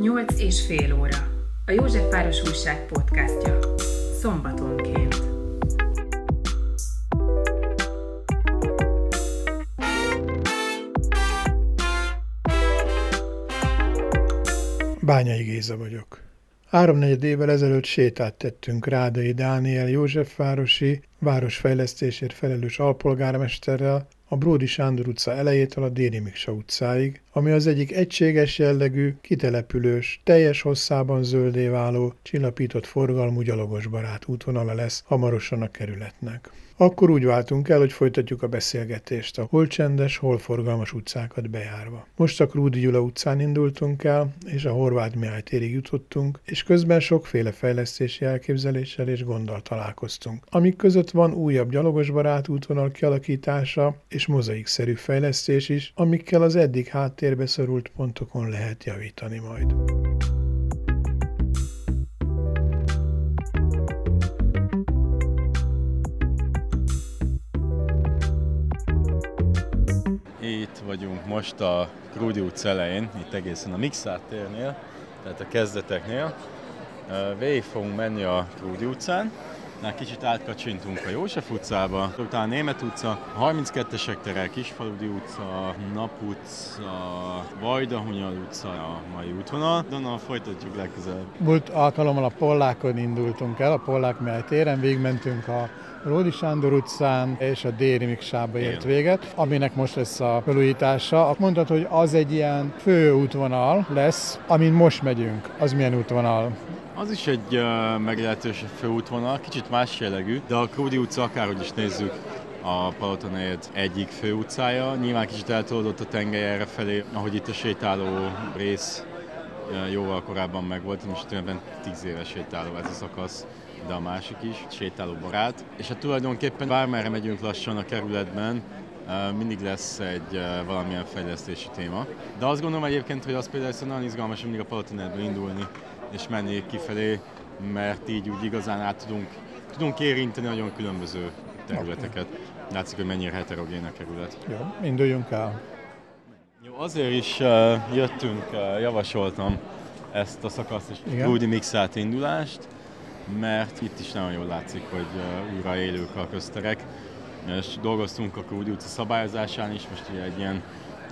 Nyolc és fél óra. A Józsefváros Újság podcastja. Szombatonként. Bányai Géza vagyok. Háromnegyed évvel ezelőtt sétát tettünk Rádai Dániel Józsefvárosi, városfejlesztésért felelős alpolgármesterrel, a Bródi Sándor utca elejétől a Déri Miksa utcáig, ami az egyik egységes jellegű, kitelepülős, teljes hosszában zöldé váló, csillapított forgalmú gyalogos barát útvonala lesz hamarosan a kerületnek. Akkor úgy váltunk el, hogy folytatjuk a beszélgetést a hol csendes, hol forgalmas utcákat bejárva. Most a Krúdi Gyula utcán indultunk el, és a Horváth Mihály térig jutottunk, és közben sokféle fejlesztési elképzeléssel és gonddal találkoztunk, amik között van újabb gyalogosbarát útvonal kialakítása és mozaikszerű fejlesztés is, amikkel az eddig háttérbe szorult pontokon lehet javítani majd. Itt vagyunk most a Krúdi utca elején, itt egészen a Mixát térnél, tehát a kezdeteknél. Végig fogunk menni a Krúdi utcán, Na, kicsit átkacsintunk a József utcába, utána Német utca, a 32-esek tere, Kisfaludi utca, Nap utca, Vajdahunyal utca a mai útvonal, de onnan folytatjuk legközelebb. Múlt alkalommal a Pollákon indultunk el, a Pollák Mihály téren, végigmentünk a Ródi Sándor utcán és a Déri Miksába ért véget, aminek most lesz a felújítása. Mondtad, hogy az egy ilyen fő útvonal lesz, amin most megyünk. Az milyen útvonal? Az is egy uh, meglehetős főútvonal, kicsit más jellegű, de a Krúdi utca akárhogy is nézzük, a Palatonegyed egyik főutcája. Nyilván kicsit eltolódott a tengely erre felé, ahogy itt a sétáló rész jóval korábban megvolt, most tulajdonképpen 10 éves sétáló ez a szakasz, de a másik is, sétáló barát. És hát tulajdonképpen bármerre megyünk lassan a kerületben, mindig lesz egy valamilyen fejlesztési téma. De azt gondolom egyébként, hogy az például nagyon izgalmas mindig a Palatonegyedből indulni, és menni kifelé, mert így úgy igazán át tudunk, tudunk érinteni nagyon különböző területeket. Látszik, hogy mennyire heterogén a kerület. Jó, induljunk el. Jó, azért is uh, jöttünk, uh, javasoltam ezt a szakaszt és Rudi Mixát indulást, mert itt is nagyon jól látszik, hogy uh, újra élők a közterek, és dolgoztunk a Krúdi utca szabályozásán is, most ugye egy ilyen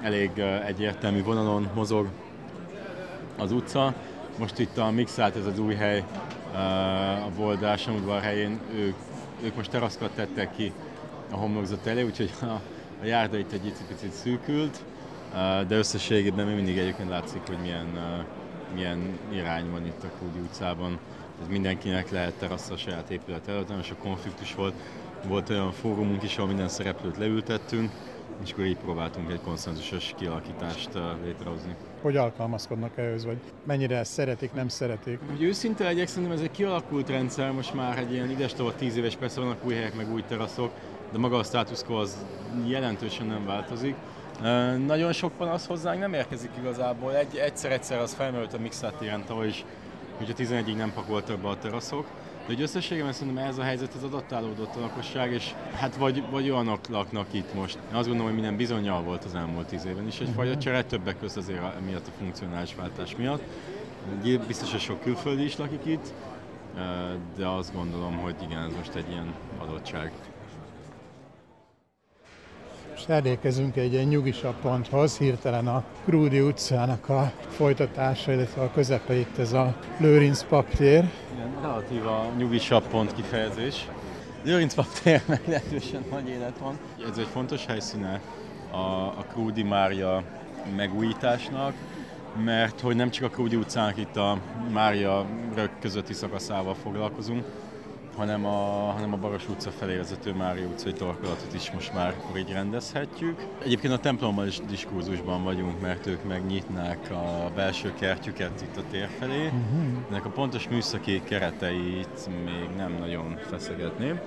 elég uh, egyértelmű vonalon mozog az utca, most itt a Mixát, ez az új hely, a Voldás udvar helyén, ők, ők most teraszkat tettek ki a homlokzat elé, úgyhogy a, a járda itt egy picit szűkült, de összességében még mindig egyébként látszik, hogy milyen, milyen irány van itt a Kúdi utcában. Ez mindenkinek lehet terasz a saját épület előtt, nem is a konfliktus volt. Volt olyan fórumunk is, ahol minden szereplőt leültettünk, és akkor így próbáltunk egy konszenzusos kialakítást létrehozni. Hogy alkalmazkodnak ehhez, vagy mennyire szeretik, nem szeretik? Hogy őszinte legyek, szerintem ez egy kialakult rendszer, most már egy ilyen ides tova 10 éves, persze vannak új helyek, meg új teraszok, de maga a status quo az jelentősen nem változik. Nagyon sok panasz hozzánk nem érkezik igazából. Egy, egyszer-egyszer az felmerült a Mixát téren is, hogy a 11-ig nem pakoltak be a teraszok. De hogy összességében szerintem ez a helyzet az adaptálódott a lakosság, és hát vagy, vagy olyanok laknak itt most. Én azt gondolom, hogy minden bizonyal volt az elmúlt tíz évben is, egyfajta uh-huh. csere többek között azért miatt a funkcionális váltás miatt. Biztos, hogy sok külföldi is lakik itt, de azt gondolom, hogy igen, ez most egy ilyen adottság. Elérkezünk egy ilyen nyugisabb ponthoz, hirtelen a Krúdi utcának a folytatása, illetve a közepe itt ez a Lőrinc paptér. Igen, relatíva nyugisabb pont kifejezés. Lőrinc paptér meglehetősen nagy élet van. Ez egy fontos helyszíne a, a Krúdi Mária megújításnak, mert hogy nem csak a Krúdi utcának itt a Mária rög közötti szakaszával foglalkozunk, hanem a, hanem a Baros utca felé vezető Mária utcai torkolatot is most már így rendezhetjük. Egyébként a templommal is diskurzusban vagyunk, mert ők megnyitnák a belső kertjüket itt a tér felé. Uh-huh. Ennek a pontos műszaki kereteit még nem nagyon feszegetném.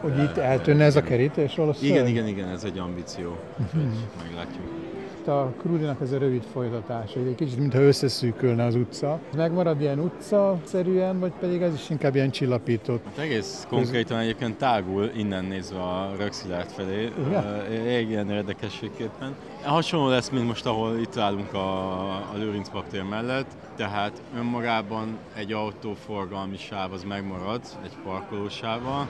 Hogy itt eltűnne ez a kerítés valószínűleg? Igen, igen, igen, ez egy ambíció. Uh-huh. Meglátjuk. Itt a Krudinak ez a rövid folytatása, egy kicsit mintha összeszűkülne az utca. Megmarad ilyen utca-szerűen, vagy pedig ez is inkább ilyen csillapított? Hát egész konkrétan egyébként tágul innen nézve a Rökszilárd felé, Igen? ilyen érdekességképpen. Hasonló lesz, mint most, ahol itt állunk a, a Lőrinc baktér mellett, tehát önmagában egy autóforgalmi sáv az megmarad egy parkolósával,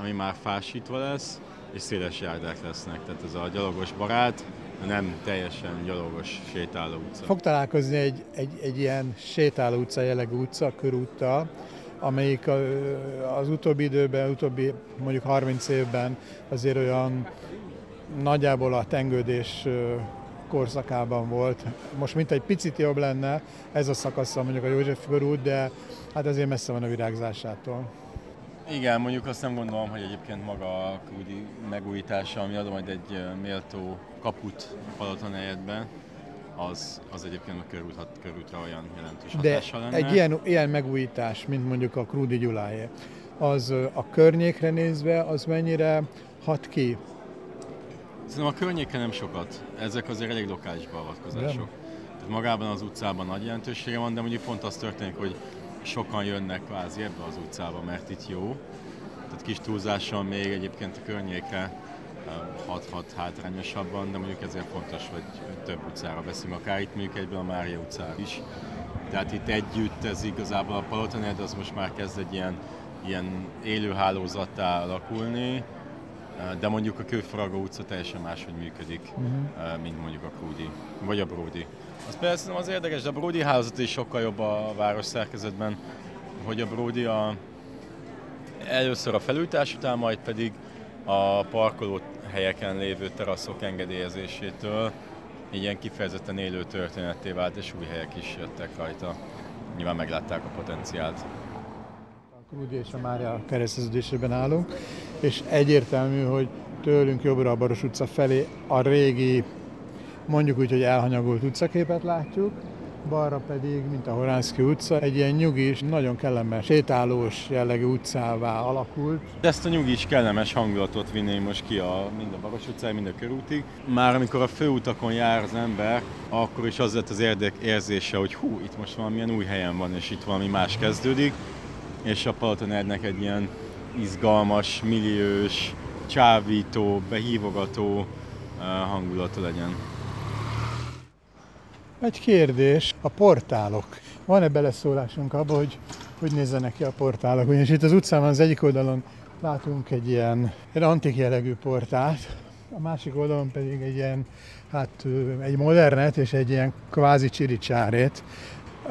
ami már fásítva lesz, és széles járdák lesznek. Tehát ez a gyalogos barát, nem teljesen gyalogos sétáló utca. Fog találkozni egy, egy, egy ilyen sétáló utca jellegű utca, körúttal, amelyik az utóbbi időben, utóbbi mondjuk 30 évben azért olyan nagyjából a tengődés korszakában volt. Most mint egy picit jobb lenne ez a szakasza mondjuk a József körút, de hát azért messze van a virágzásától. Igen, mondjuk azt nem gondolom, hogy egyébként maga a Krúdi megújítása, ami ad majd egy méltó kaput Palaton helyetben, az, az egyébként a körút, körútra olyan jelentős De lenne. egy ilyen, ilyen megújítás, mint mondjuk a Krúdi Gyuláé, az a környékre nézve, az mennyire hat ki? Szerintem a környéken nem sokat. Ezek azért elég lokális beavatkozások. Tehát magában az utcában nagy jelentősége van, de mondjuk pont az történik, hogy sokan jönnek kvázi ebbe az utcába, mert itt jó. Tehát kis túlzással még egyébként a környékre hat-hat hátrányosabban, de mondjuk ezért fontos, hogy több utcára beszélünk, akár itt mondjuk egyben a Mária utcára is. Tehát itt együtt ez igazából a Palotoned, az most már kezd egy ilyen, ilyen élő hálózattá alakulni, de mondjuk a Kőfaragó utca teljesen máshogy működik, uh-huh. mint mondjuk a Krúdi, vagy a Bródi. Az persze az érdekes, de a Bródi hálózat is sokkal jobb a város szerkezetben, hogy a Bródi a, először a felújítás után, majd pedig a parkoló helyeken lévő teraszok engedélyezésétől ilyen kifejezetten élő történetté vált, és új helyek is jöttek rajta. Nyilván meglátták a potenciált. A Krúdi és a Mária kereszteződésében állunk, és egyértelmű, hogy tőlünk jobbra a Baros utca felé a régi, mondjuk úgy, hogy elhanyagolt utcaképet látjuk, balra pedig, mint a Horánszki utca, egy ilyen nyugis, nagyon kellemes, sétálós jellegű utcává alakult. Ezt a nyugis, kellemes hangulatot vinné most ki a, mind a Baros utcáig, mind a körútig. Már amikor a főutakon jár az ember, akkor is az lett az érdek érzése, hogy hú, itt most valamilyen új helyen van, és itt valami más kezdődik. És a Palatonednek egy ilyen izgalmas, milliós, csábító, behívogató uh, hangulata legyen. Egy kérdés, a portálok. Van-e beleszólásunk abba, hogy hogy nézzenek ki a portálok? Ugyanis itt az utcán az egyik oldalon látunk egy ilyen egy antik jellegű portált, a másik oldalon pedig egy ilyen, hát egy modernet és egy ilyen kvázi csiricsárét,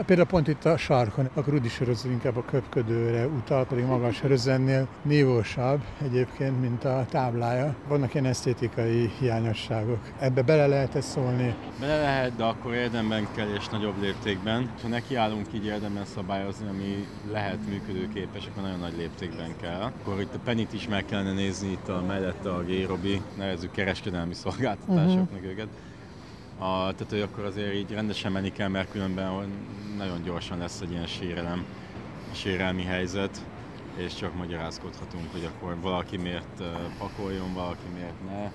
Például pont itt a sarkon, a Rudi sorozat inkább a köpködőre utal, pedig maga a sorozennél nívósabb egyébként, mint a táblája. Vannak ilyen esztétikai hiányosságok. Ebbe bele lehet ezt szólni? Bele lehet, de akkor érdemben kell és nagyobb léptékben. Ha nekiállunk így érdemben szabályozni, ami lehet működőképes, akkor nagyon nagy léptékben kell. Akkor itt a penit is meg kellene nézni, itt a mellette a G-Robi, nevezzük kereskedelmi szolgáltatásoknak uh-huh. őket a, hogy akkor azért így rendesen menni kell, mert különben nagyon gyorsan lesz egy ilyen sérelem, sérelmi helyzet, és csak magyarázkodhatunk, hogy akkor valaki miért pakoljon, valaki miért ne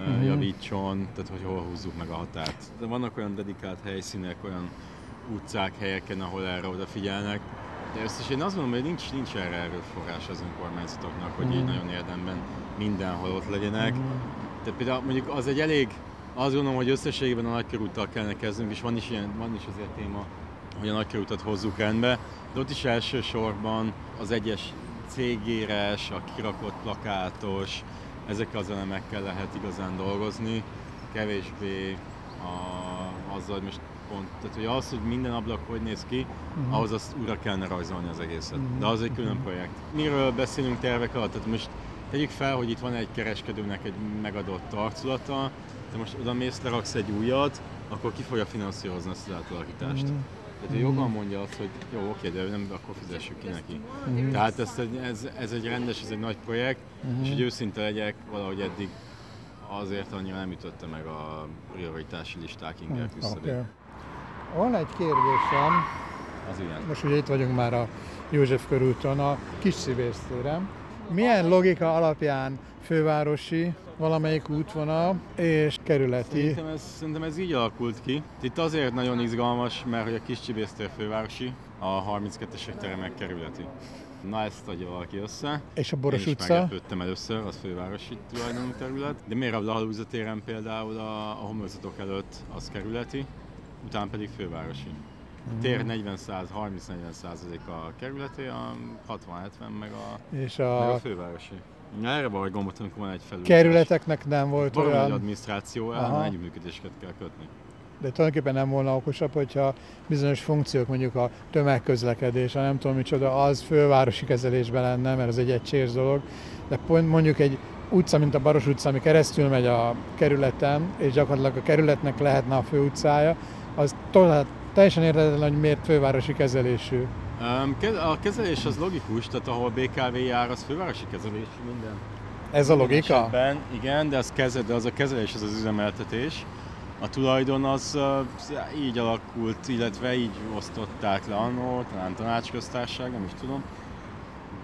mm-hmm. javítson, tehát hogy hol húzzuk meg a határt. De vannak olyan dedikált helyszínek, olyan utcák, helyeken, ahol erre odafigyelnek, de összesen azt mondom, hogy nincs, nincs erre erőforrás az önkormányzatoknak, hogy mm. így mhm. nagyon érdemben mindenhol ott legyenek. Mm. Tehát például mondjuk az egy elég azt gondolom, hogy összességében a nagykörúttal kellene kezdenünk, és van is, ilyen, van is azért téma, hogy a nagykörútat hozzuk rendbe, de ott is elsősorban az egyes cégéres, a kirakott plakátos, ezekkel az elemekkel lehet igazán dolgozni, kevésbé a, azzal, hogy most pont, tehát hogy az, hogy minden ablak hogy néz ki, uh-huh. ahhoz azt újra kellene rajzolni az egészet. Uh-huh. De az egy külön projekt. Miről beszélünk tervek alatt? Tehát most tegyük fel, hogy itt van egy kereskedőnek egy megadott arculata, te most oda mész, leraksz egy újat, akkor ki fogja finanszírozni ezt az átalakítást. Mm. Tehát ő jobban mondja azt, hogy jó, oké, de nem, akkor fizessük ki neki. Mm. Tehát ez, ez, ez egy rendes, ez egy nagy projekt, mm. és hogy őszinte legyek, valahogy eddig azért annyira nem ütötte meg a prioritási listák inger küszöbét. Okay. Van egy kérdésem. Az ilyen. Most ugye itt vagyunk már a József körúton, a kis szívésztérem. Milyen logika alapján fővárosi valamelyik útvonal, és kerületi. Szerintem ez, szerintem ez így alakult ki. Itt azért nagyon izgalmas, mert hogy a kis Csibésztér fővárosi, a 32-es tere meg kerületi. Na ezt adja valaki össze. És a Boros Én utca? is meglepődtem először, az fővárosi tulajdonú terület. De miért a Blahalúza téren például a, a homlokzatok előtt az kerületi, utána pedig fővárosi. A tér 40 30-40 a kerületi, a 60-70 meg a, És meg a a fővárosi. Erre valahogy gombot, amikor van egy felül. kerületeknek nem volt Baromi nagy olyan, adminisztráció, ellen együttműködéseket kell kötni. de tulajdonképpen nem volna okosabb, hogyha bizonyos funkciók, mondjuk a tömegközlekedés, a nem tudom micsoda, az fővárosi kezelésben lenne, mert ez egy egységes dolog, de pont mondjuk egy utca, mint a Baros utca, ami keresztül megy a kerületen, és gyakorlatilag a kerületnek lehetne a főutcája, az tovább, teljesen érthetetlen, hogy miért fővárosi kezelésű. A kezelés az logikus, tehát ahol BKV jár, az fővárosi kezelés minden. Ez a logika? Esetben, igen, de az, keze, de az a kezelés, az az üzemeltetés. A tulajdon az így alakult, illetve így osztották le annó, talán tanácsköztárság, nem is tudom.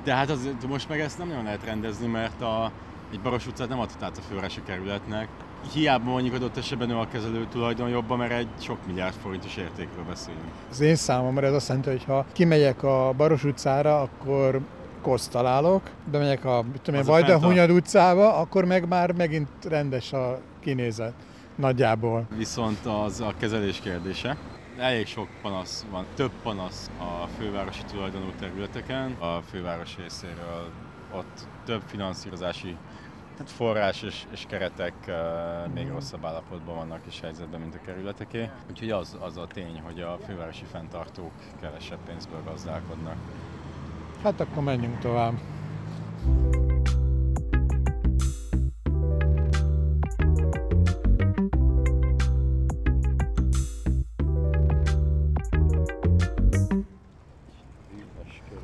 De hát az, most meg ezt nem nagyon lehet rendezni, mert a, egy Baros utcát nem adhat át a fővárosi kerületnek. Hiába mondjuk adott esetben ő a kezelő tulajdon jobban, mert egy sok milliárd forintos értékről beszélünk. Az én számomra ez azt jelenti, hogy ha kimegyek a Baros utcára, akkor koszt találok, bemegyek a, mit tudom én, a Vajda a- Hunyad utcába, akkor meg már megint rendes a kinézet. Nagyjából. Viszont az a kezelés kérdése. Elég sok panasz van, több panasz a fővárosi tulajdonú területeken. A főváros részéről ott több finanszírozási hát forrás és, és keretek uh, még rosszabb állapotban vannak és helyzetben, mint a kerületeké. Úgyhogy az, az a tény, hogy a fővárosi fenntartók kevesebb pénzből gazdálkodnak. Hát akkor menjünk tovább.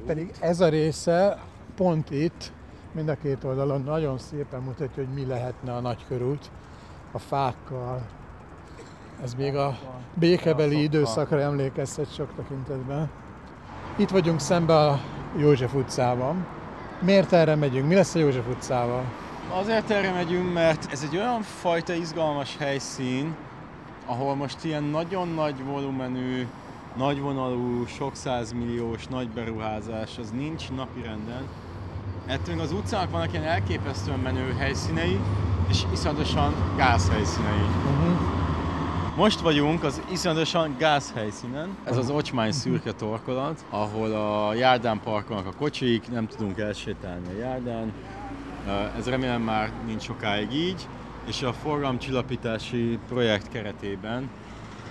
Pedig ez a része pont itt, mind a két oldalon nagyon szépen mutatja, hogy mi lehetne a nagykörút a fákkal. Ez még a békebeli időszakra emlékeztet sok tekintetben. Itt vagyunk szembe a József utcában. Miért erre megyünk? Mi lesz a József utcával? Azért erre megyünk, mert ez egy olyan fajta izgalmas helyszín, ahol most ilyen nagyon nagy volumenű, nagyvonalú, sok százmilliós nagy beruházás, az nincs napirenden. Ettől még az utcának vannak ilyen elképesztően menő helyszínei, és iszonyatosan gáz helyszínei. Uh-huh. Most vagyunk az iszonyatosan gáz helyszínen. Ez az ocsmány szürke torkolat, ahol a járdán parkolnak a kocsik, nem tudunk elsétálni a járdán. Ez remélem már nincs sokáig így, és a forgalomcsillapítási projekt keretében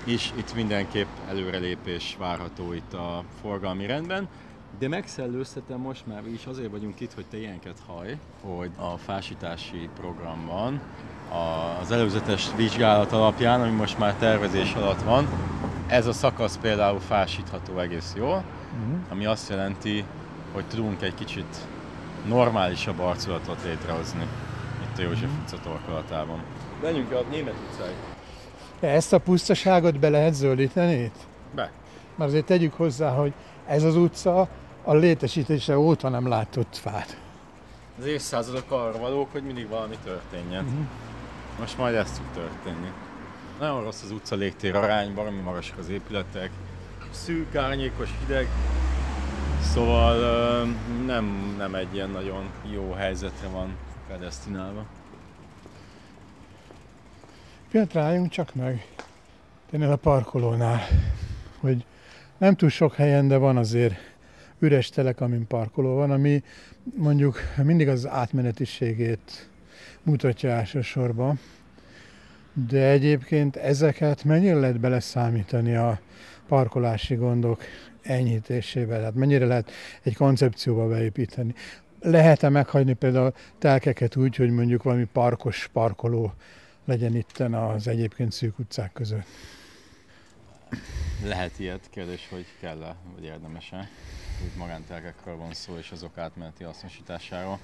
is itt mindenképp előrelépés várható itt a forgalmi rendben. De megszellőztetem most már is azért vagyunk itt, hogy te ilyenket haj, hogy a fásítási programban a- az előzetes vizsgálat alapján, ami most már tervezés alatt van, ez a szakasz például fásítható egész jól, Uh-huh. ami azt jelenti, hogy tudunk egy kicsit normálisabb arculatot létrehozni itt a József utca torkolatában. Menjünk a német utcáig. Ezt a pusztaságot be lehet zöldíteni itt? Be. Mert azért tegyük hozzá, hogy ez az utca a létesítése óta nem látott fát. Az évszázadok arra valók, hogy mindig valami történjen. Uh-huh. Most majd ez tud történni. Nagyon rossz az utca légtér arány, baromi magasak az épületek, szűk, árnyékos, hideg. Szóval nem, nem egy ilyen nagyon jó helyzetre van predestinálva. Pillanatra álljunk csak meg. Ennél a parkolónál. Hogy nem túl sok helyen, de van azért üres telek, amin parkoló van, ami mondjuk mindig az átmenetiségét mutatja elsősorban. De egyébként ezeket mennyire lehet beleszámítani a parkolási gondok enyhítésébe? Tehát mennyire lehet egy koncepcióba beépíteni? Lehet-e meghagyni például telkeket úgy, hogy mondjuk valami parkos parkoló legyen itten az egyébként szűk utcák között? Lehet ilyet, kérdés, hogy kell-e, vagy érdemes-e. Úgy magántelkekről van szó, és azok átmeneti hasznosításáról.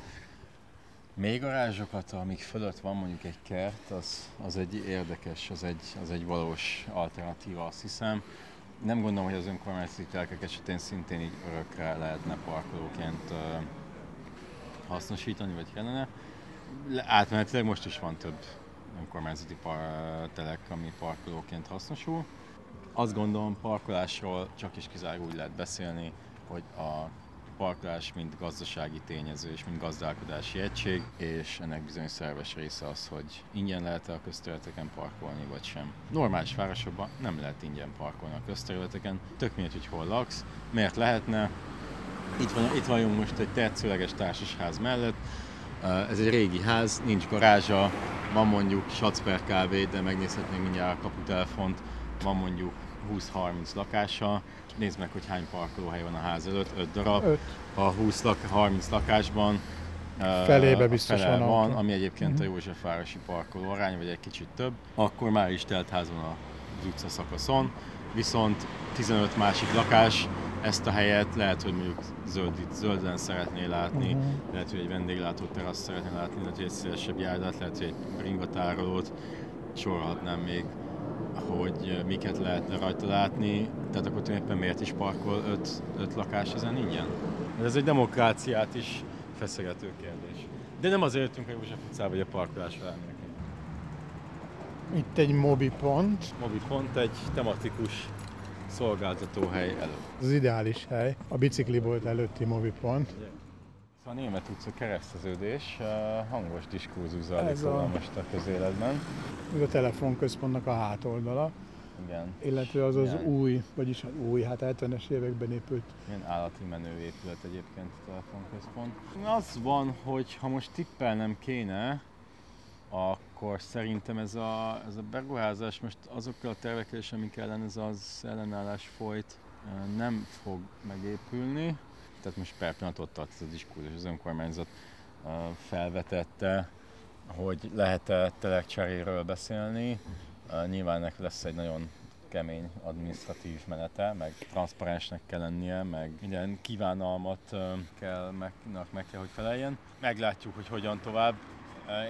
Még garázsokat, amik fölött van mondjuk egy kert, az, az egy érdekes, az egy, az egy valós alternatíva, azt hiszem. Nem gondolom, hogy az önkormányzati telkek esetén szintén így örökre lehetne parkolóként ö, hasznosítani, vagy kellene. átmenetileg most is van több önkormányzati par- telek, ami parkolóként hasznosul. Azt gondolom, parkolásról csak is kizárólag úgy lehet beszélni, hogy a parkolás mint gazdasági tényező és mint gazdálkodási egység, és ennek bizony szerves része az, hogy ingyen lehet-e a közterületeken parkolni, vagy sem. Normális városokban nem lehet ingyen parkolni a közterületeken, tök mindegy, hogy hol laksz, miért lehetne. Itt, van, itt vagyunk most egy tetszőleges társasház mellett, ez egy régi ház, nincs garázsa, van mondjuk Schatzper kávé, de megnézhetnénk mindjárt a kaputelefont, van mondjuk 20-30 lakása, nézd meg, hogy hány parkolóhely van a ház előtt, 5 darab. 5. A 20 lak, 30 lakásban felébe biztos fele van, van ami egyébként uh-huh. a Józsefvárosi parkoló arány, vagy egy kicsit több. Akkor már is telt ház van az utca szakaszon, viszont 15 másik lakás ezt a helyet lehet, hogy mondjuk zöld, zölden szeretné látni, uh-huh. lehet, hogy egy vendéglátó terasz szeretné látni, lehet, hogy egy szélesebb járdát, lehet, hogy egy ringatárolót, sorolhatnám még hogy miket lehetne rajta látni, tehát akkor tulajdonképpen miért is parkol öt, öt lakás ezen ingyen? Ez egy demokráciát is feszegető kérdés. De nem azért jöttünk a József utcába, vagy a parkolás elmélkedni. Itt egy mobi pont. Mobi pont egy tematikus szolgáltatóhely előtt. Az ideális hely, a biciklibolt előtti mobi pont. A német utca kereszteződés, hangos diskurzus zajlik szóval a... most a közéletben. Ez a telefonközpontnak a hátoldala. Igen. Illetve az az új, vagyis új, hát 70-es években épült. Milyen állati menő épület egyébként a telefonközpont. Az van, hogy ha most tippelnem kéne, akkor szerintem ez a, ez a beruházás most azokkal a tervekkel is, amik ellen ez az ellenállás folyt, nem fog megépülni tehát most per pillanat ott tart ez a diskurzus, az önkormányzat felvetette, hogy lehet-e telekcseréről beszélni. Nyilván ennek lesz egy nagyon kemény administratív menete, meg transzparensnek kell lennie, meg minden kívánalmat kell, meg, meg kell, hogy feleljen. Meglátjuk, hogy hogyan tovább.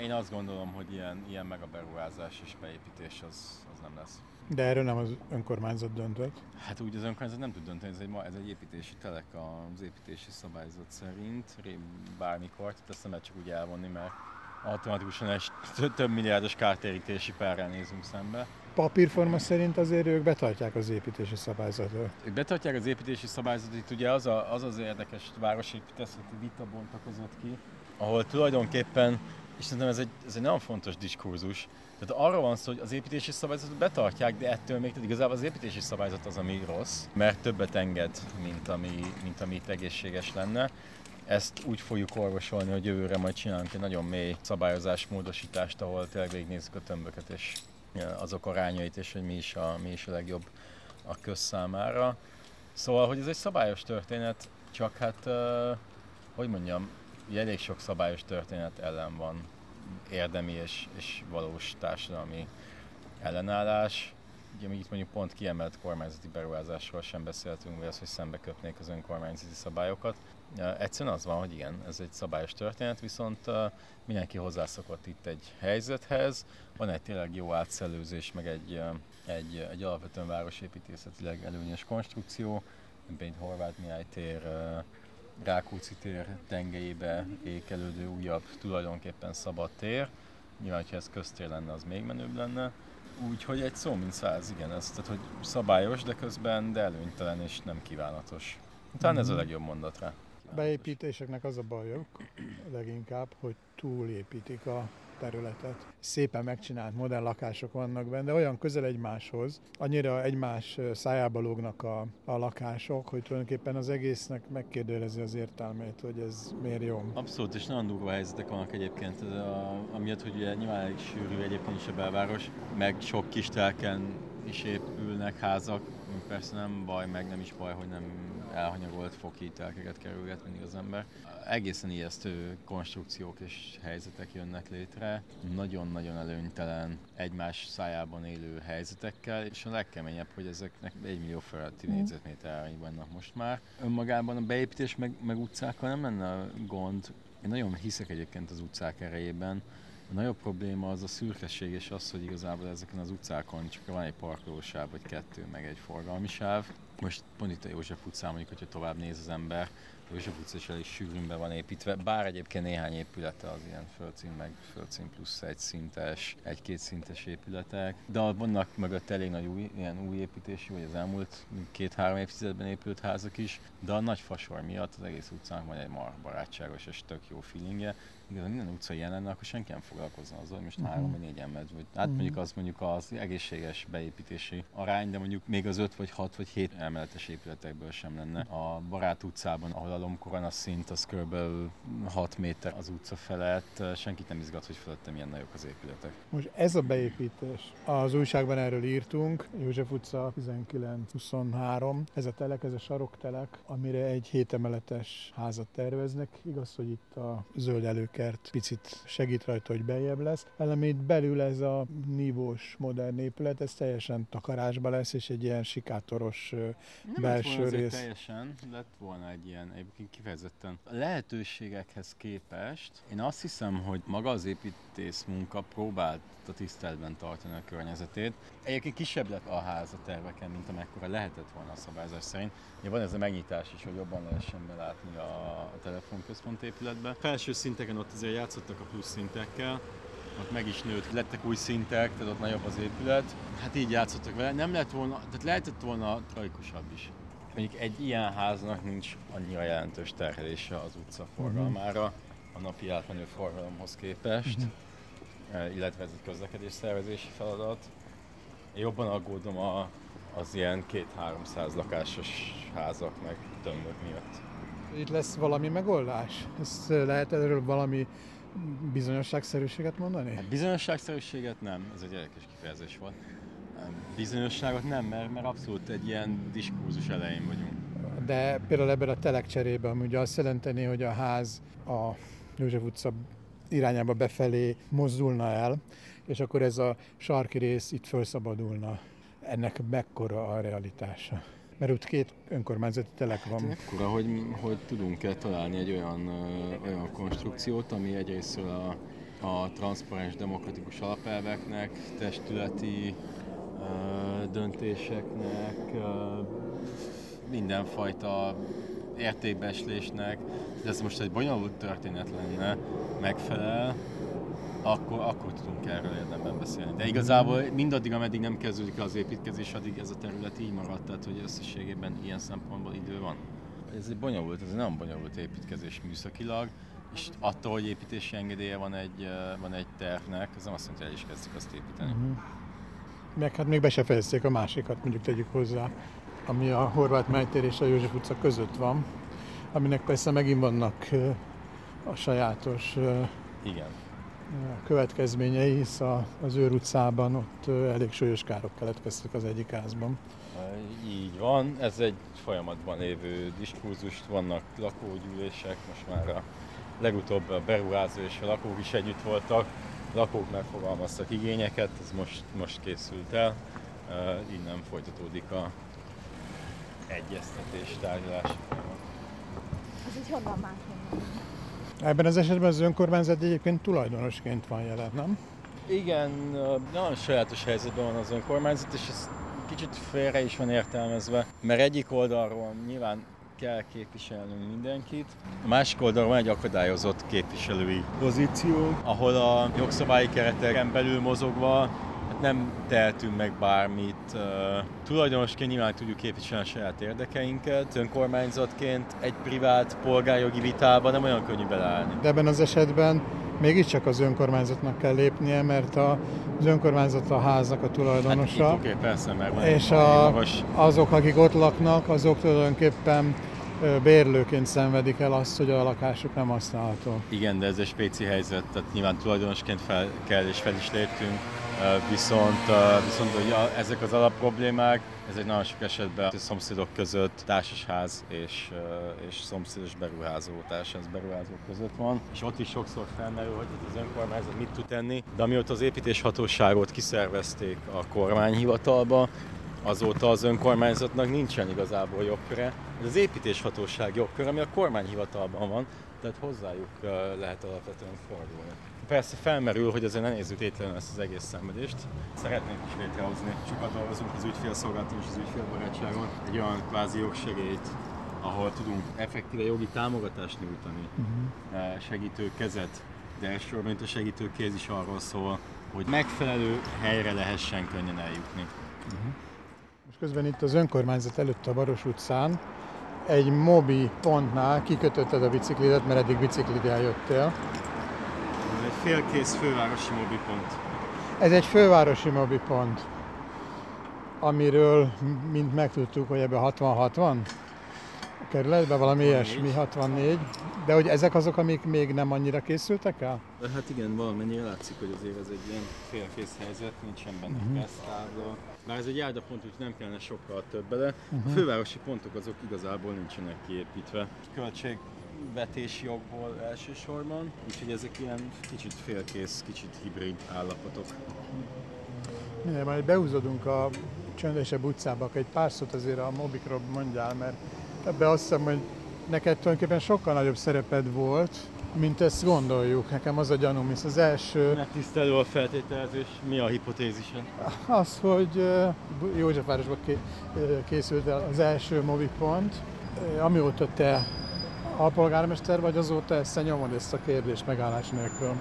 Én azt gondolom, hogy ilyen, ilyen meg a beruházás és beépítés az, az nem lesz. De erről nem az önkormányzat döntött? Hát úgy az önkormányzat nem tud dönteni, ez egy, ez egy építési telek az építési szabályzat szerint, bármikor, tehát ezt nem lehet csak úgy elvonni, mert automatikusan egy több milliárdos kártérítési perrel nézünk szembe. Papírforma szerint azért ők betartják az építési szabályzatot. Ők betartják az építési szabályzatot, itt ugye az a, az, az érdekes városépítészeti vita bontakozott ki, ahol tulajdonképpen és szerintem ez egy, ez egy nagyon fontos diskurzus. Tehát arról van szó, hogy az építési szabályzatot betartják, de ettől még tehát igazából az építési szabályzat az, ami rossz, mert többet enged, mint ami, mint ami itt egészséges lenne. Ezt úgy fogjuk orvosolni, hogy jövőre majd csinálunk egy nagyon mély szabályozás módosítást, ahol tényleg végignézzük a tömböket és azok arányait, és hogy mi is a, mi is a legjobb a közszámára. Szóval, hogy ez egy szabályos történet, csak hát, hogy mondjam, elég sok szabályos történet ellen van érdemi és, és valós társadalmi ellenállás. Ugye még itt mondjuk pont kiemelt kormányzati beruházásról sem beszéltünk, vagy az, hogy szembe köpnék az önkormányzati szabályokat. Egyszerűen az van, hogy igen, ez egy szabályos történet, viszont mindenki hozzászokott itt egy helyzethez, van egy tényleg jó átszellőzés, meg egy, egy, egy alapvetően városépítészetileg előnyös konstrukció, mint Horváth Mihály tér, Rákóczi tér tengelyébe ékelődő újabb tulajdonképpen szabad tér. Nyilván, ha ez köztér lenne, az még menőbb lenne. Úgyhogy egy szó mint száz, igen, ez, tehát hogy szabályos, de közben de előnytelen és nem kívánatos. Talán ez a mhm. legjobb mondat rá. Beépítéseknek az a bajok leginkább, hogy túlépítik a területet. Szépen megcsinált modern lakások vannak benne, olyan közel egymáshoz, annyira egymás szájába lógnak a, a lakások, hogy tulajdonképpen az egésznek megkérdőjelezi az értelmét, hogy ez miért jó. Abszolút, és nagyon durva helyzetek vannak egyébként, ez a, amiatt, hogy ugye nyilván elég sűrű egyébként is a belváros, meg sok kis telken is épülnek házak, persze nem baj, meg nem is baj, hogy nem elhanyagolt foki telkeket kerülget mindig az ember. Egészen ijesztő konstrukciók és helyzetek jönnek létre, nagyon-nagyon előnytelen egymás szájában élő helyzetekkel, és a legkeményebb, hogy ezeknek egy millió feletti mm. négyzetméter vannak most már. Önmagában a beépítés meg, meg utcákkal nem lenne gond. Én nagyon hiszek egyébként az utcák erejében, a nagyobb probléma az a szürkesség, és az, hogy igazából ezeken az utcákon csak van egy parkolósáv, vagy kettő, meg egy forgalmi sáv, most pont itt a József utcán, mondjuk, hogyha tovább néz az ember, József utca is elég sűrűn be van építve, bár egyébként néhány épülete az ilyen földszín, meg földszín plusz egy szintes, egy-két szintes épületek, de vannak mögött elég nagy új, ilyen új építésű, vagy az elmúlt két-három évtizedben épült házak is, de a nagy fasor miatt az egész utcának van egy mar barátságos és tök jó feelingje, igazán minden utca ilyen lenne, akkor senki nem foglalkozna azzal, hogy most uh-huh. három vagy négy ember, vagy hát uh-huh. mondjuk az mondjuk az egészséges beépítési arány, de mondjuk még az öt vagy hat vagy hét emeletes épületekből sem lenne. A Barát utcában, ahol a Lomkorana szint, az kb. 6 méter az utca felett, senkit nem izgat, hogy fölötte milyen nagyok az épületek. Most ez a beépítés, az újságban erről írtunk, József utca 19-23, ez a telek, ez a saroktelek, amire egy hétemeletes házat terveznek. Igaz, hogy itt a zöld elők kert picit segít rajta, hogy beljebb lesz. Elemét belül ez a nívós modern épület, ez teljesen takarásba lesz, és egy ilyen sikátoros Nem belső rész. teljesen, lett volna egy ilyen, egyébként kifejezetten a lehetőségekhez képest. Én azt hiszem, hogy maga az építész munka próbált a tiszteletben tartani a környezetét. Egyébként kisebb lett a ház a terveken, mint amekkora lehetett volna a szabályzás szerint. Ugye van ez a megnyitás is, hogy jobban lehessen belátni a, a telefonközpont épületbe. Felső szinteken ott azért játszottak a plusz szintekkel, ott meg is nőtt, lettek új szintek, tehát ott nagyobb az épület. Hát így játszottak vele. Nem lett volna, tehát lehetett volna trajkusabb is. Mondjuk egy ilyen háznak nincs annyira jelentős terhelése az utca forgalmára a napi átmenő forgalomhoz képest, uh-huh. illetve ez egy közlekedés szervezési feladat. Jobban aggódom a, az ilyen két-háromszáz lakásos házak meg tömbök miatt. Itt lesz valami megoldás? Ezt lehet erről valami bizonyosságszerűséget mondani? Hát bizonyosságszerűséget nem, ez egy érdekes kifejezés volt. Bizonyosságot nem, mert, mert abszolút egy ilyen diskurzus elején vagyunk. De például ebben a telek cserében ugye azt jelenteni, hogy a ház a József utca irányába befelé mozdulna el, és akkor ez a sarki rész itt felszabadulna. Ennek mekkora a realitása? Mert ott két önkormányzati telek van. Hát ekkora, hogy, hogy tudunk-e találni egy olyan, olyan konstrukciót, ami egyrészt a, a transzparens demokratikus alapelveknek, testületi uh, döntéseknek, uh, mindenfajta értékbeslésnek, de ez most egy bonyolult történet lenne, megfelel, akkor, akkor tudunk erről érdemben beszélni. De igazából mindaddig, ameddig nem kezdődik az építkezés, addig ez a terület így maradt, tehát hogy összességében ilyen szempontból idő van. Ez egy bonyolult, ez egy nem bonyolult építkezés műszakilag, és attól, hogy építési engedélye van egy, van egy tervnek, az nem azt mondja, hogy el is kezdjük azt építeni. Uh-huh. Meg hát még be se fejezték a másikat, mondjuk tegyük hozzá, ami a Horváth Májtér és a József utca között van, aminek persze megint vannak a sajátos Igen következményei, hisz az őr utcában ott elég súlyos károk keletkeztek az egyik házban. Így van, ez egy folyamatban lévő diskurzust, vannak lakógyűlések, most már a legutóbb a beruházó és a lakók is együtt voltak, a lakók megfogalmaztak igényeket, ez most, most készült el, innen folytatódik a egyeztetés, tárgyalási folyamat. Ez így honnan máshonnan? Ebben az esetben az önkormányzat egyébként tulajdonosként van jelen, nem? Igen, nagyon sajátos helyzetben van az önkormányzat, és ez kicsit félre is van értelmezve, mert egyik oldalról nyilván kell képviselnünk mindenkit. A másik oldalról van egy akadályozott képviselői pozíció, ahol a jogszabályi kereteken belül mozogva nem tehetünk meg bármit. Uh, tulajdonosként nyilván tudjuk képviselni a saját érdekeinket, önkormányzatként egy privát polgárjogi vitába nem olyan könnyű beleállni. De ebben az esetben mégiscsak az önkormányzatnak kell lépnie, mert a, az önkormányzat a háznak a tulajdonosa. Hát, oké, persze, mert van és a, azok, akik ott laknak, azok tulajdonképpen bérlőként szenvedik el azt, hogy a lakásuk nem használható. Igen, de ez egy spéci helyzet, tehát nyilván tulajdonosként fel kell és fel is léptünk viszont, viszont hogy ezek az alapproblémák, ez egy nagyon sok esetben a szomszédok között társasház és, és szomszédos beruházó, társasház beruházók között van, és ott is sokszor felmerül, hogy az önkormányzat mit tud tenni, de amióta az építéshatóságot kiszervezték a kormányhivatalba, azóta az önkormányzatnak nincsen igazából jogköre. Ez az építéshatóság jogköre, ami a kormányhivatalban van, tehát hozzájuk lehet alapvetően fordulni. Persze felmerül, hogy azért ne nézzük tétlenül ezt az egész szenvedést. Szeretnénk is létrehozni, sokat dolgozunk az ügyfélszolgálaton és az ügyfélbarátságon, egy olyan kvázi jogsegélyt, ahol tudunk effektíve jogi támogatást nyújtani, uh-huh. segítő kezet, de elsősorban itt a segítő kéz is arról szól, hogy megfelelő helyre lehessen könnyen eljutni. Uh-huh. Most közben itt az önkormányzat előtt a Baros utcán egy mobi pontnál kikötötted a biciklidet, mert eddig bicikliddel jöttél. Félkész fővárosi mobi pont. Ez egy fővárosi mobi pont, amiről mint megtudtuk, hogy ebben 60-60 kerületben, valami ilyesmi, 64. De hogy ezek azok, amik még nem annyira készültek el? Hát igen, valamennyire látszik, hogy azért ez egy ilyen félkész helyzet, nincsen benne uh-huh. gesztábla. Bár ez egy járdapont, úgyhogy nem kellene sokkal több bele. Uh-huh. A fővárosi pontok azok igazából nincsenek kiépítve. Költségvetési jogból elsősorban, úgyhogy ezek ilyen kicsit félkész, kicsit hibrid állapotok. Minden, majd behúzódunk a csöndesebb utcába, egy pár szót azért a mobikról mondjál, mert ebbe azt hiszem, hogy neked tulajdonképpen sokkal nagyobb szereped volt, mint ezt gondoljuk. Nekem az a gyanúm, hisz az első... Megtisztelő a feltételezés. Mi a hipotézise? Az, hogy Józsefvárosban készült el az első movipont, amióta te alpolgármester vagy, azóta ezt nyomod ezt a kérdést megállás nélkül.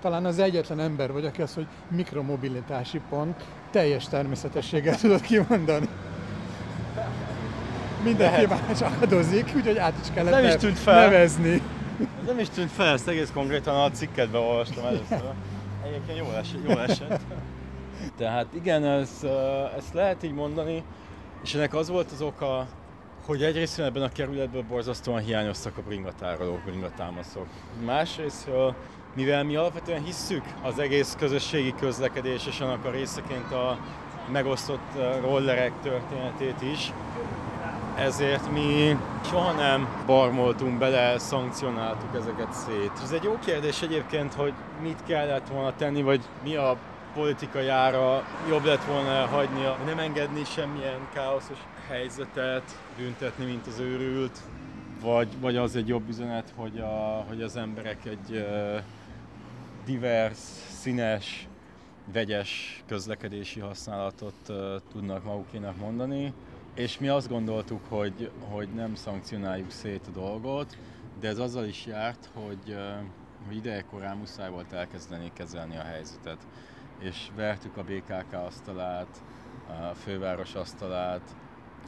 Talán az egyetlen ember vagy, aki az, hogy mikromobilitási pont teljes természetességgel tudod kimondani mindenki más adozik, úgyhogy át is kellett nem is tűnt fel. nevezni. Ez nem is tűnt fel, ezt egész konkrétan a cikkedben olvastam először. Egyébként jól esett. Jól esett. Tehát igen, ez, ezt lehet így mondani, és ennek az volt az oka, hogy egyrészt ebben a kerületből borzasztóan hiányoztak a bringatárolók, bringatámaszok. Másrészt, mivel mi alapvetően hisszük az egész közösségi közlekedés és annak a részeként a megosztott rollerek történetét is, ezért mi soha nem barmoltunk bele, szankcionáltuk ezeket szét. Ez egy jó kérdés egyébként, hogy mit kellett volna tenni, vagy mi a politikai ára jobb lett volna hagyni, nem engedni semmilyen káoszos helyzetet, büntetni, mint az őrült, vagy, vagy az egy jobb üzenet, hogy, a, hogy az emberek egy uh, divers, színes, vegyes közlekedési használatot uh, tudnak magukénak mondani és mi azt gondoltuk, hogy, hogy nem szankcionáljuk szét a dolgot, de ez azzal is járt, hogy, hogy idejekorán muszáj volt elkezdeni kezelni a helyzetet. És vertük a BKK asztalát, a főváros asztalát,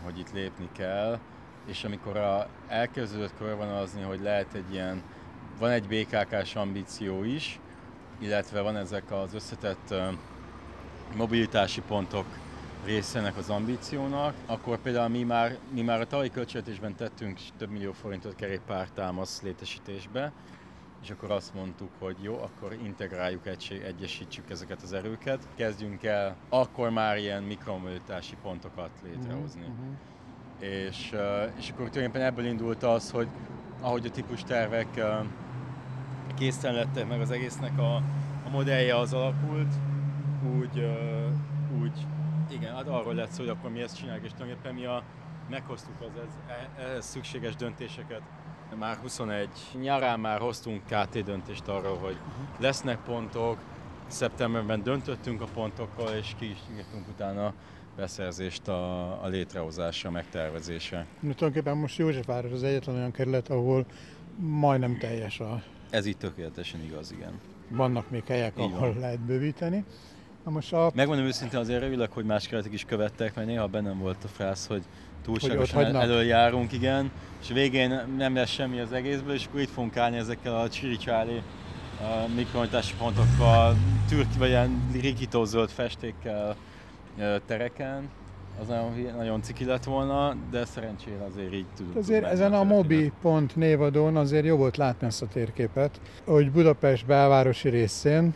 hogy itt lépni kell, és amikor a, elkezdődött körvonalazni, hogy lehet egy ilyen, van egy BKK-s ambíció is, illetve van ezek az összetett mobilitási pontok része ennek az ambíciónak, akkor például mi már, mi már a tavalyi költségvetésben tettünk több millió forintot kerékpártámasz létesítésbe, és akkor azt mondtuk, hogy jó, akkor integráljuk, egység, egyesítsük ezeket az erőket, kezdjünk el akkor már ilyen mikromobilitási pontokat létrehozni. Uh-huh. És, és akkor tulajdonképpen ebből indult az, hogy ahogy a típus tervek készen lettek meg az egésznek a, a modellje az alakult, úgy, úgy igen, hát arról lett szó, hogy akkor mi ezt csináljuk, és tulajdonképpen mi a, meghoztuk az ez, e, ehhez szükséges döntéseket. Már 21 nyarán már hoztunk KT döntést arról, hogy lesznek pontok, szeptemberben döntöttünk a pontokkal, és ki is írtunk utána beszerzést a, a létrehozása, megtervezése. No, tulajdonképpen most Józsefváros az egyetlen olyan kerület, ahol majdnem teljes a... Ez így tökéletesen igaz, igen. Vannak még helyek, így ahol van. lehet bővíteni. Na most a... Megmondom őszintén azért örülök, hogy más keretek is követtek, mert néha bennem volt a frász, hogy túlságosan el, előjárunk, igen, és végén nem lesz semmi az egészből, és akkor itt fogunk állni ezekkel a csiricsáli mikronyitási pontokkal, türk, vagy ilyen rikítózöld festékkel tereken, az nagyon, nagyon ciki lett volna, de szerencsére azért így tudunk. Azért ezen a mobi pont névadón azért jó volt látni ezt a térképet, hogy Budapest belvárosi részén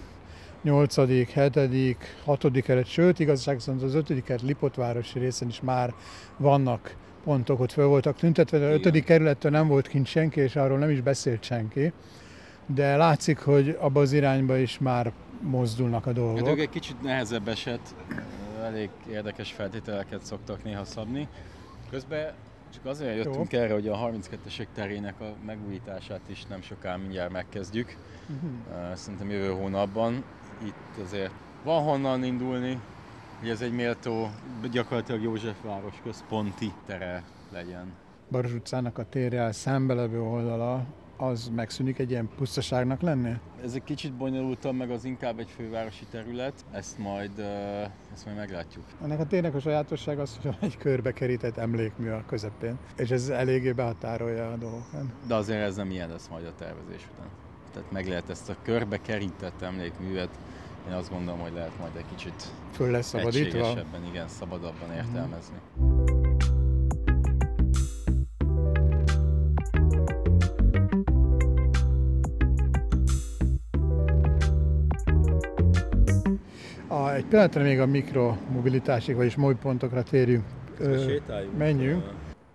8., 7., 6. keret, sőt igazság szerint az 5. keret Lipotvárosi részen is már vannak pontok, ott föl voltak tüntetve, de a 5. kerülettől nem volt kint senki, és arról nem is beszélt senki. De látszik, hogy abba az irányba is már mozdulnak a dolgok. Hát egy kicsit nehezebb eset, elég érdekes feltételeket szoktak néha szabni. Közben Csak azért jöttünk Jó. erre, hogy a 32-esek terének a megújítását is nem soká mindjárt megkezdjük. Uh-huh. Szerintem jövő hónapban. Itt azért van honnan indulni, hogy ez egy méltó, gyakorlatilag Józsefváros központi tere legyen. Baros utcának a térrel szembelevő oldala az megszűnik egy ilyen pusztaságnak lenni? Ez egy kicsit bonyolultabb, meg az inkább egy fővárosi terület, ezt majd, ezt majd meglátjuk. Ennek a tényleg a sajátosság az, hogy egy körbe kerített emlékmű a közepén, és ez eléggé behatárolja a dolgokat. De azért ez nem ilyen lesz majd a tervezés után. Tehát meg lehet ezt a körbe kerített emlékművet én azt gondolom, hogy lehet majd egy kicsit Föl lesz szabadítva? igen, szabadabban értelmezni. A, egy pillanatra még a mikromobilitásig, vagyis pontokra térjünk. Ö, menjünk.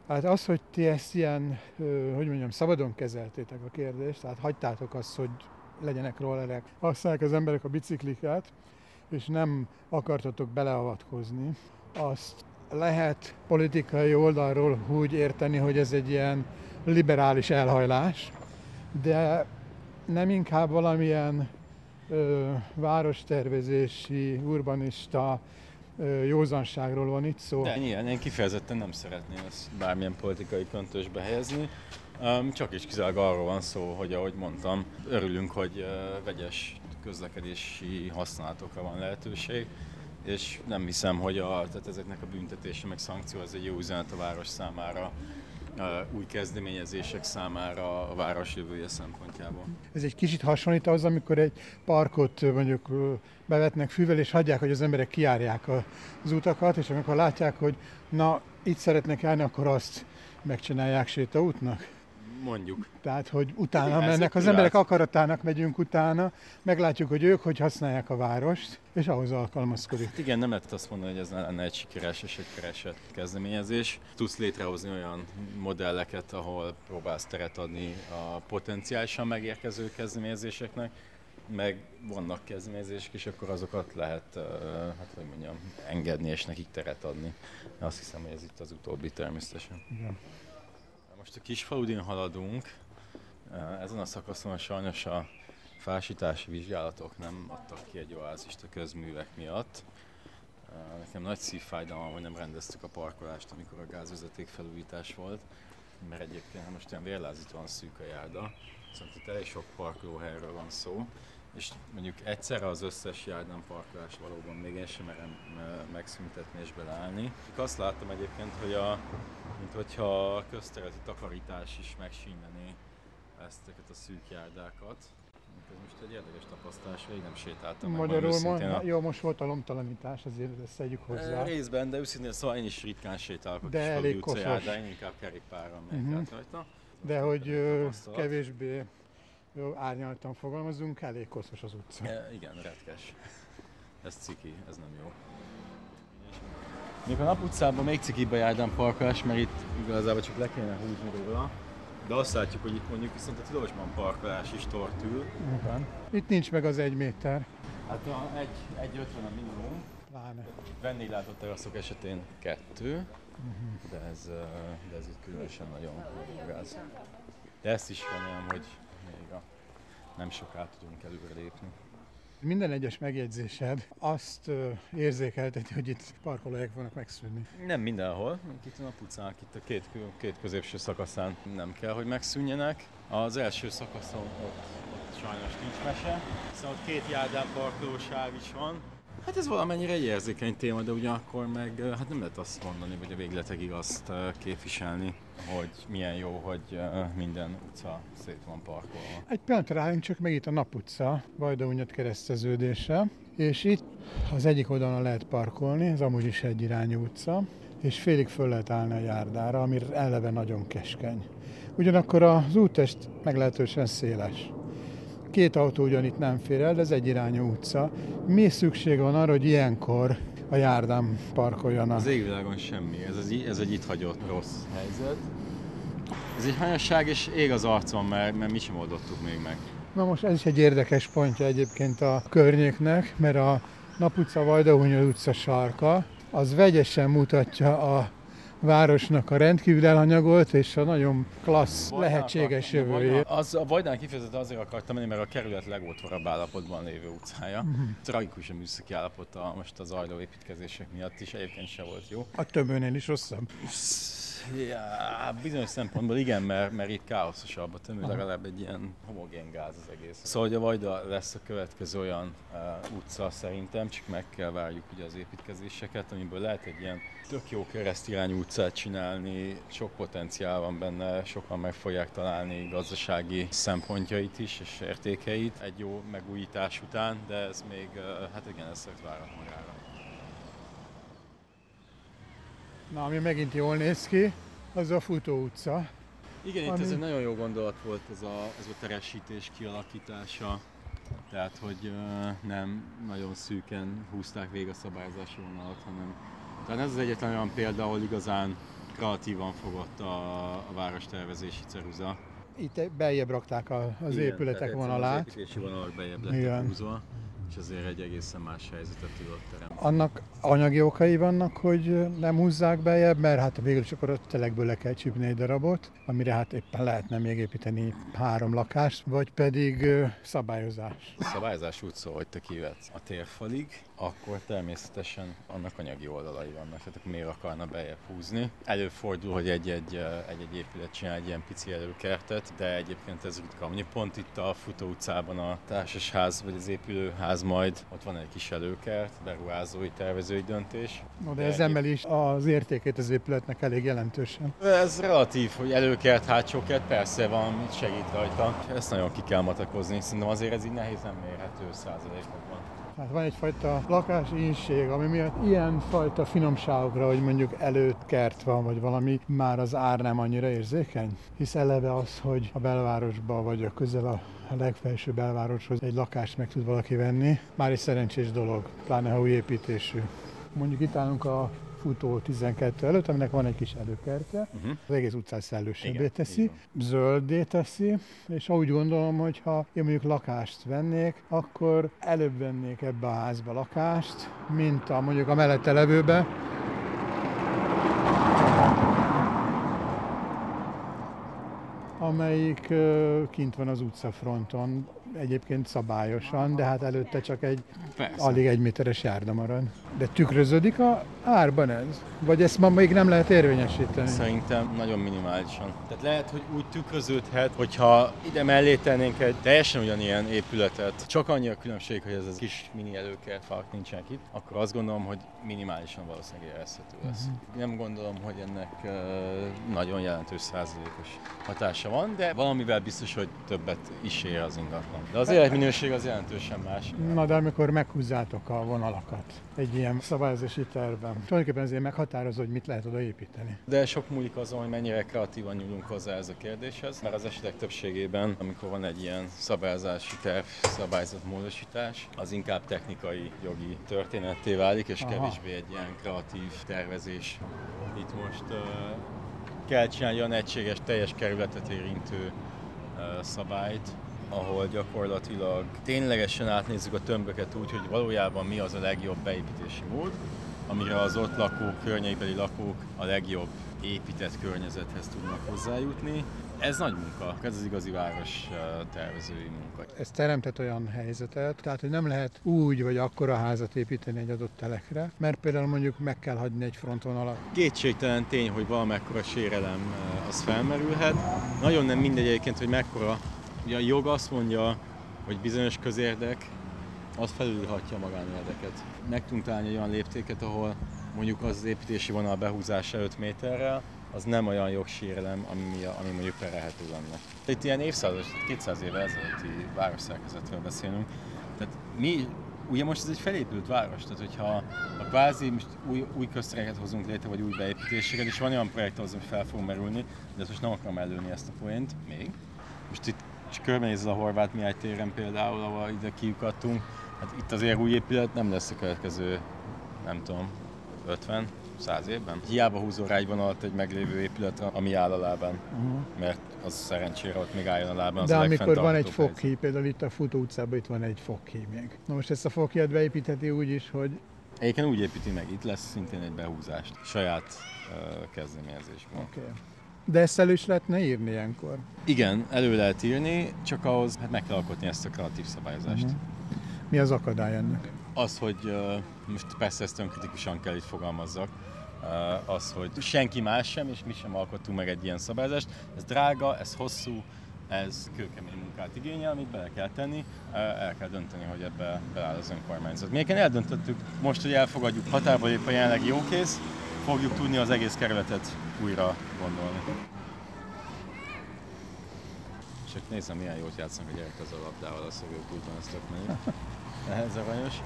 Hát az, hogy ti ezt ilyen, hogy mondjam, szabadon kezeltétek a kérdést, tehát hagytátok azt, hogy legyenek rollerek. Használják az emberek a bicikliket, és nem akartatok beleavatkozni. Azt lehet politikai oldalról úgy érteni, hogy ez egy ilyen liberális elhajlás, de nem inkább valamilyen ö, várostervezési, urbanista józanságról van itt szó. De ilyen, én kifejezetten nem szeretném ezt bármilyen politikai köntösbe helyezni. Csak is kizárólag arról van szó, hogy ahogy mondtam, örülünk, hogy vegyes közlekedési használatokra van lehetőség, és nem hiszem, hogy a, tehát ezeknek a büntetése meg szankció az egy jó üzenet a város számára, új kezdeményezések számára a város jövője szempontjából. Ez egy kicsit hasonlít az, amikor egy parkot mondjuk bevetnek fűvel, és hagyják, hogy az emberek kiárják az utakat, és amikor látják, hogy na, itt szeretnek járni, akkor azt megcsinálják sétaútnak. Mondjuk. Tehát, hogy utána Igen, mennek, az emberek akaratának megyünk utána, meglátjuk, hogy ők hogy használják a várost, és ahhoz alkalmazkodik. Hát igen, nem lehet azt mondani, hogy ez lenne egy sikeres és egy keresett kezdeményezés. Tudsz létrehozni olyan modelleket, ahol próbálsz teret adni a potenciálisan megérkező kezdeményezéseknek, meg vannak kezdeményezések, és akkor azokat lehet, hát hogy mondjam, engedni és nekik teret adni. Azt hiszem, hogy ez itt az utóbbi természetesen. Igen. Most a Kisfaudin haladunk, ezen a szakaszon sajnos a felsítási vizsgálatok nem adtak ki egy oázist a közművek miatt. Nekem nagy szívfájdalom, hogy nem rendeztük a parkolást, amikor a gázvezeték felújítás volt, mert egyébként most olyan vérlázítóan szűk a járda, viszont itt elég sok parkolóhelyről van szó, és mondjuk egyszerre az összes járdán parkolás valóban még én sem merem megszüntetni és beleállni. Azt láttam egyébként, hogy a, mint hogyha a közterületi takarítás is megsínlené ezteket a szűk járdákat. Ez most egy érdekes tapasztalás, hogy nem sétáltam Magyarul meg ma, a... jó, most volt a lomtalanítás, azért ezt tegyük hozzá. Részben, de őszintén szóval én is ritkán sétálok a de elég koszos. én inkább kerékpárral megyek uh-huh. rajta. De hogy kevésbé jó, árnyaltan fogalmazunk, elég koszos az utca. E, igen, retkes. Ez ciki, ez nem jó. Még a nap utcában még cikibb a járdán parkolás, mert itt igazából csak le kéne húzni róla. De azt látjuk, hogy itt mondjuk viszont a tilosban parkolás is tortül. Igen. Itt nincs meg az egy méter. Hát a egy, egy ötven a minimum. Pláne. Venni látott teraszok esetén kettő, uh-huh. de, ez, de ez itt különösen nagyon gáz. De ezt is remélem, hogy nem soká tudunk előrelépni. Minden egyes megjegyzésed azt érzékelteti, hogy itt parkolóhelyek vannak megszűnni. Nem mindenhol. Itt a pucák, itt a két, két középső szakaszán nem kell, hogy megszűnjenek. Az első szakaszon ott, ott sajnos nincs mese, szóval ott két járdán parkolósáv is van, Hát ez valamennyire egy érzékeny téma, de ugyanakkor meg hát nem lehet azt mondani, vagy a végletekig azt képviselni, hogy milyen jó, hogy minden utca szét van parkolva. Egy pillanatra álljunk csak meg itt a Nap utca, Vajdahunyad kereszteződése, és itt az egyik oldalon lehet parkolni, ez amúgy is egy irányú utca, és félig föl lehet állni a járdára, ami eleve nagyon keskeny. Ugyanakkor az útest meglehetősen széles. Két autó ugyanitt nem fér el, de ez egy irányú utca. Mi szükség van arra, hogy ilyenkor a járdán parkoljanak? Az égvilágon semmi. Ez, az, ez egy itt hagyott rossz helyzet. Ez egy hanyasság, és ég az arcon, mert, mert mi sem oldottuk még meg. Na most ez is egy érdekes pontja egyébként a környéknek, mert a Nap utca, Vajdahunyad utca sarka, az vegyesen mutatja a városnak a rendkívül elhanyagolt és a nagyon klassz Vajdán, lehetséges jövője. Az, a Vajdán kifejezetten azért akartam menni, mert a kerület legótvorabb állapotban lévő utcája. Uh-huh. Tragikus a műszaki állapota most az zajló építkezések miatt is, egyébként se volt jó. A többőnél is rosszabb. Ja, bizonyos szempontból igen, mert, mert itt káoszosabb, a tömő legalább egy ilyen homogén gáz az egész. Szóval a Vajda lesz a következő olyan uh, utca szerintem, csak meg kell várjuk ugye az építkezéseket, amiből lehet egy ilyen tök jó keresztirányú utcát csinálni, sok potenciál van benne, sokan meg fogják találni gazdasági szempontjait is és értékeit egy jó megújítás után, de ez még, hát igen, ez várat magára. Na, ami megint jól néz ki, az a Futó utca. Igen, ami... itt ez egy nagyon jó gondolat volt ez a, ez a teresítés kialakítása. Tehát, hogy uh, nem nagyon szűken húzták végig a szabályozási vonalat, hanem talán ez az egyetlen olyan példa, ahol igazán kreatívan fogott a, a várostervezési ceruza. Itt beljebb rakták a, az Igen, épületek vonalát. Az építési vonalak beljebb lettek húzva és azért egy egészen más helyzetet tudott teremteni. Annak anyagi okai vannak, hogy nem húzzák bejebb, mert hát végül is akkor a telekből le kell csípni egy darabot, amire hát éppen lehetne még építeni három lakást, vagy pedig szabályozás. A szabályozás úgy szól, hogy te kivetsz a térfalig, akkor természetesen annak anyagi oldalai vannak, tehát miért akarna bejebb húzni. Előfordul, hogy egy-egy, egy-egy épület csinál egy ilyen pici előkertet, de egyébként ez ritka. Pont itt a Futó utcában a társasház, vagy az épülőház majd, ott van egy kis előkert, beruházói tervezői döntés. No, de, de ez emeli is az értékét az épületnek elég jelentősen. Ez relatív, hogy előkert, hátsókert, persze van, mit segít rajta. Ezt nagyon ki kell matakozni, szerintem azért ez így nehézen mérhető százalékokban. Hát van egyfajta lakási ínség, ami miatt ilyen fajta finomságokra, hogy mondjuk előtt kert van, vagy valami, már az ár nem annyira érzékeny. Hisz eleve az, hogy a belvárosba vagy a közel a legfelső belvároshoz egy lakást meg tud valaki venni, már egy szerencsés dolog, pláne ha új építésű. Mondjuk itt állunk a futó 12 előtt, aminek van egy kis előkertje, uh-huh. az egész utcát szellősebbé teszi, zöldé teszi, és úgy gondolom, hogy ha én mondjuk lakást vennék, akkor előbb vennék ebbe a házba lakást, mint a mondjuk a mellette levőbe, amelyik kint van az utcafronton, egyébként szabályosan, de hát előtte csak egy Persze. alig egy méteres járda marad. De tükröződik a árban ez? Vagy ezt ma még nem lehet érvényesíteni? Szerintem nagyon minimálisan. Tehát lehet, hogy úgy tükröződhet, hogyha ide mellé tennénk egy teljesen ugyanilyen épületet, csak annyi a különbség, hogy ez az kis mini előkert falk nincsenek itt, akkor azt gondolom, hogy minimálisan valószínűleg érezhető lesz. Uh-huh. Nem gondolom, hogy ennek uh, nagyon jelentős százalékos hatása van, de valamivel biztos, hogy többet is ér az ingatlan. De az életminőség az jelentősen más. Na de amikor meghúzzátok a vonalakat egy ilyen szabályozási tervben, tulajdonképpen ezért meghatározó, hogy mit lehet oda építeni. De sok múlik azon, hogy mennyire kreatívan nyúlunk hozzá ez a kérdéshez, mert az esetek többségében, amikor van egy ilyen szabályozási terv, szabályzat módosítás, az inkább technikai, jogi történetté válik, és Aha. kevésbé egy ilyen kreatív tervezés. Itt most uh, kell csinálni olyan egységes, teljes kerületet érintő szabályt, ahol gyakorlatilag ténylegesen átnézzük a tömböket úgy, hogy valójában mi az a legjobb beépítési mód, amire az ott lakók, környékbeli lakók a legjobb épített környezethez tudnak hozzájutni. Ez nagy munka, ez az igazi város tervezői munka. Ez teremtett olyan helyzetet, tehát hogy nem lehet úgy vagy akkora házat építeni egy adott telekre, mert például mondjuk meg kell hagyni egy frontvonalat. Kétségtelen tény, hogy valamekkora sérelem az felmerülhet. Nagyon nem mindegy egyébként, hogy mekkora Ugye a jog azt mondja, hogy bizonyos közérdek az felülhatja a magánérdeket. Meg tudunk találni egy olyan léptéket, ahol mondjuk az, építési vonal behúzása 5 méterrel, az nem olyan jogsérelem, ami, ami mondjuk perelhető lenne. Itt ilyen évszázados, 200 éve ezelőtti városszerkezetről beszélünk. Tehát mi, ugye most ez egy felépült város, tehát hogyha a kvázi most új, új köztereket hozunk létre, vagy új beépítéseket, és van olyan projekt, az, hogy fel fog merülni, de ezt most nem akarom előni ezt a poént még. Most itt és körbenézel a horvát Mihály téren például, ahol ide kiukadtunk, hát itt azért új épület nem lesz a következő, nem tudom, 50, 100 évben. Hiába húzol rá egy vonalat egy meglévő épületre, ami áll a lábán, uh-huh. mert az szerencsére ott még álljon a lábán. De amikor van egy fokhíj, például itt a Futó utcában itt van egy fokhíj még. Na most ezt a fokhíjat beépítheti úgy is, hogy Egyébként úgy építi meg, itt lesz szintén egy behúzást, saját uh, kezdeményezésből. Okay. De ezt elő is lehetne írni ilyenkor? Igen, elő lehet írni, csak ahhoz hát meg kell alkotni ezt a kreatív szabályozást. Uh-huh. Mi az akadály ennek? Az, hogy most persze ezt önkritikusan kell itt fogalmazzak, az, hogy senki más sem, és mi sem alkottunk meg egy ilyen szabályozást. Ez drága, ez hosszú, ez kőkemény munkát igényel, amit bele kell tenni, el kell dönteni, hogy ebbe beáll az önkormányzat. Mi eldöntöttük, most, hogy elfogadjuk határba lép a jelenlegi jókész, fogjuk tudni az egész kerületet újra gondolni. Csak nézem, milyen jót játszanak a gyerek az a labdával a szögőkútban, ez tök menő. Ez aranyos.